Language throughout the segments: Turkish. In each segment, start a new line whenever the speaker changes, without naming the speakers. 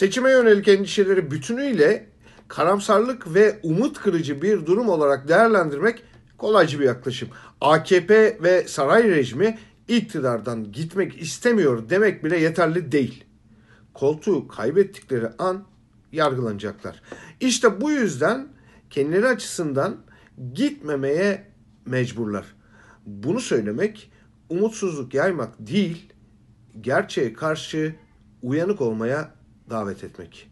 Seçime yönelik endişeleri bütünüyle karamsarlık ve umut kırıcı bir durum olarak değerlendirmek kolaycı bir yaklaşım. AKP ve saray rejimi iktidardan gitmek istemiyor demek bile yeterli değil. Koltuğu kaybettikleri an yargılanacaklar. İşte bu yüzden kendileri açısından gitmemeye mecburlar. Bunu söylemek umutsuzluk yaymak değil, gerçeğe karşı uyanık olmaya davet etmek.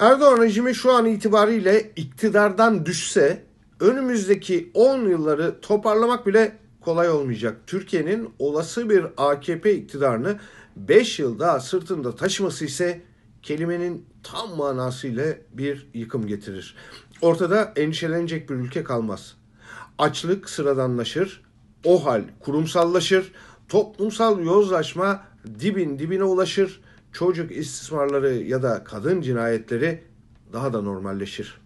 Erdoğan rejimi şu an itibariyle iktidardan düşse önümüzdeki 10 yılları toparlamak bile kolay olmayacak. Türkiye'nin olası bir AKP iktidarını 5 yıl daha sırtında taşıması ise kelimenin tam manasıyla bir yıkım getirir. Ortada endişelenecek bir ülke kalmaz. Açlık sıradanlaşır, o hal kurumsallaşır, toplumsal yozlaşma dibin dibine ulaşır, çocuk istismarları ya da kadın cinayetleri daha da normalleşir.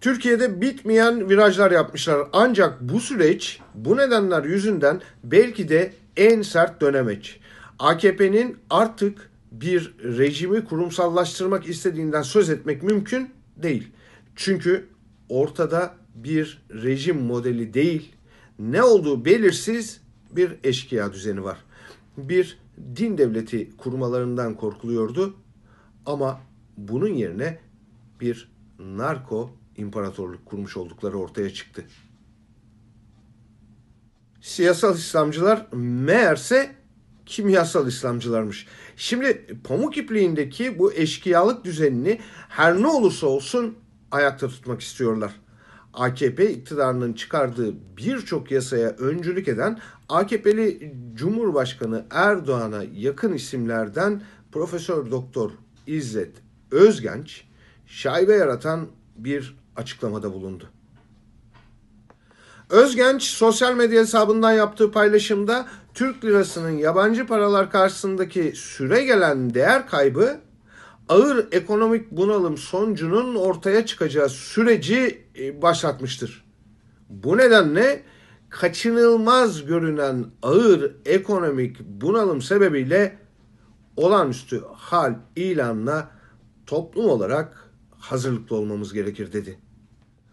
Türkiye'de bitmeyen virajlar yapmışlar. Ancak bu süreç bu nedenler yüzünden belki de en sert dönemeç. AKP'nin artık bir rejimi kurumsallaştırmak istediğinden söz etmek mümkün değil. Çünkü ortada bir rejim modeli değil, ne olduğu belirsiz bir eşkıya düzeni var. Bir din devleti kurmalarından korkuluyordu ama bunun yerine bir narko imparatorluk kurmuş oldukları ortaya çıktı. Siyasal İslamcılar meğerse kimyasal İslamcılarmış. Şimdi pamuk ipliğindeki bu eşkıyalık düzenini her ne olursa olsun ayakta tutmak istiyorlar. AKP iktidarının çıkardığı birçok yasaya öncülük eden AKP'li Cumhurbaşkanı Erdoğan'a yakın isimlerden Profesör Doktor İzzet Özgenç şaibe yaratan bir açıklamada bulundu. Özgenç sosyal medya hesabından yaptığı paylaşımda Türk lirasının yabancı paralar karşısındaki süre gelen değer kaybı ağır ekonomik bunalım sonucunun ortaya çıkacağı süreci e, başlatmıştır. Bu nedenle kaçınılmaz görünen ağır ekonomik bunalım sebebiyle olağanüstü hal ilanına toplum olarak hazırlıklı olmamız gerekir dedi.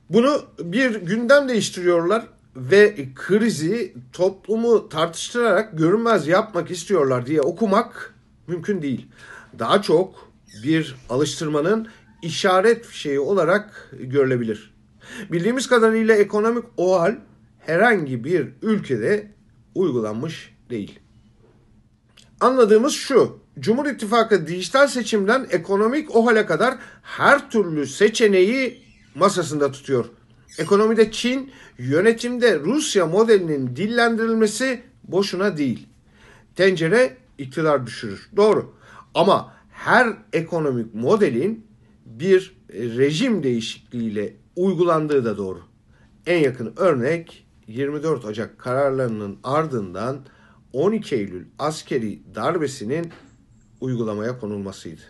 Bunu bir gündem değiştiriyorlar ve krizi toplumu tartıştırarak görünmez yapmak istiyorlar diye okumak mümkün değil. Daha çok bir alıştırmanın işaret şeyi olarak görülebilir. Bildiğimiz kadarıyla ekonomik o hal herhangi bir ülkede uygulanmış değil. Anladığımız şu. Cumhur İttifakı dijital seçimden ekonomik o hale kadar her türlü seçeneği masasında tutuyor. Ekonomide Çin, yönetimde Rusya modelinin dillendirilmesi boşuna değil. Tencere iktidar düşürür. Doğru. Ama her ekonomik modelin bir rejim değişikliğiyle uygulandığı da doğru. En yakın örnek 24 Ocak kararlarının ardından 12 Eylül askeri darbesinin uygulamaya konulmasıydı.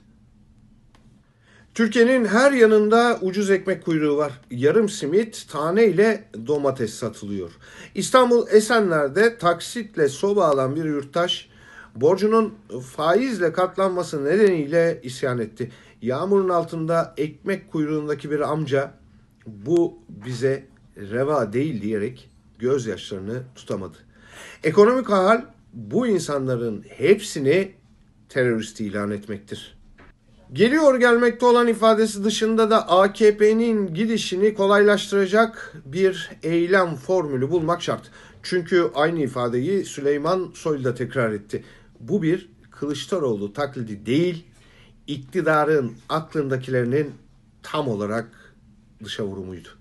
Türkiye'nin her yanında ucuz ekmek kuyruğu var. Yarım simit tane ile domates satılıyor. İstanbul Esenler'de taksitle soba alan bir yurttaş borcunun faizle katlanması nedeniyle isyan etti. Yağmurun altında ekmek kuyruğundaki bir amca bu bize reva değil diyerek gözyaşlarını tutamadı. Ekonomik hal bu insanların hepsini terörist ilan etmektir. Geliyor gelmekte olan ifadesi dışında da AKP'nin gidişini kolaylaştıracak bir eylem formülü bulmak şart. Çünkü aynı ifadeyi Süleyman Soylu da tekrar etti. Bu bir Kılıçdaroğlu taklidi değil, iktidarın aklındakilerinin tam olarak dışa vurumuydu.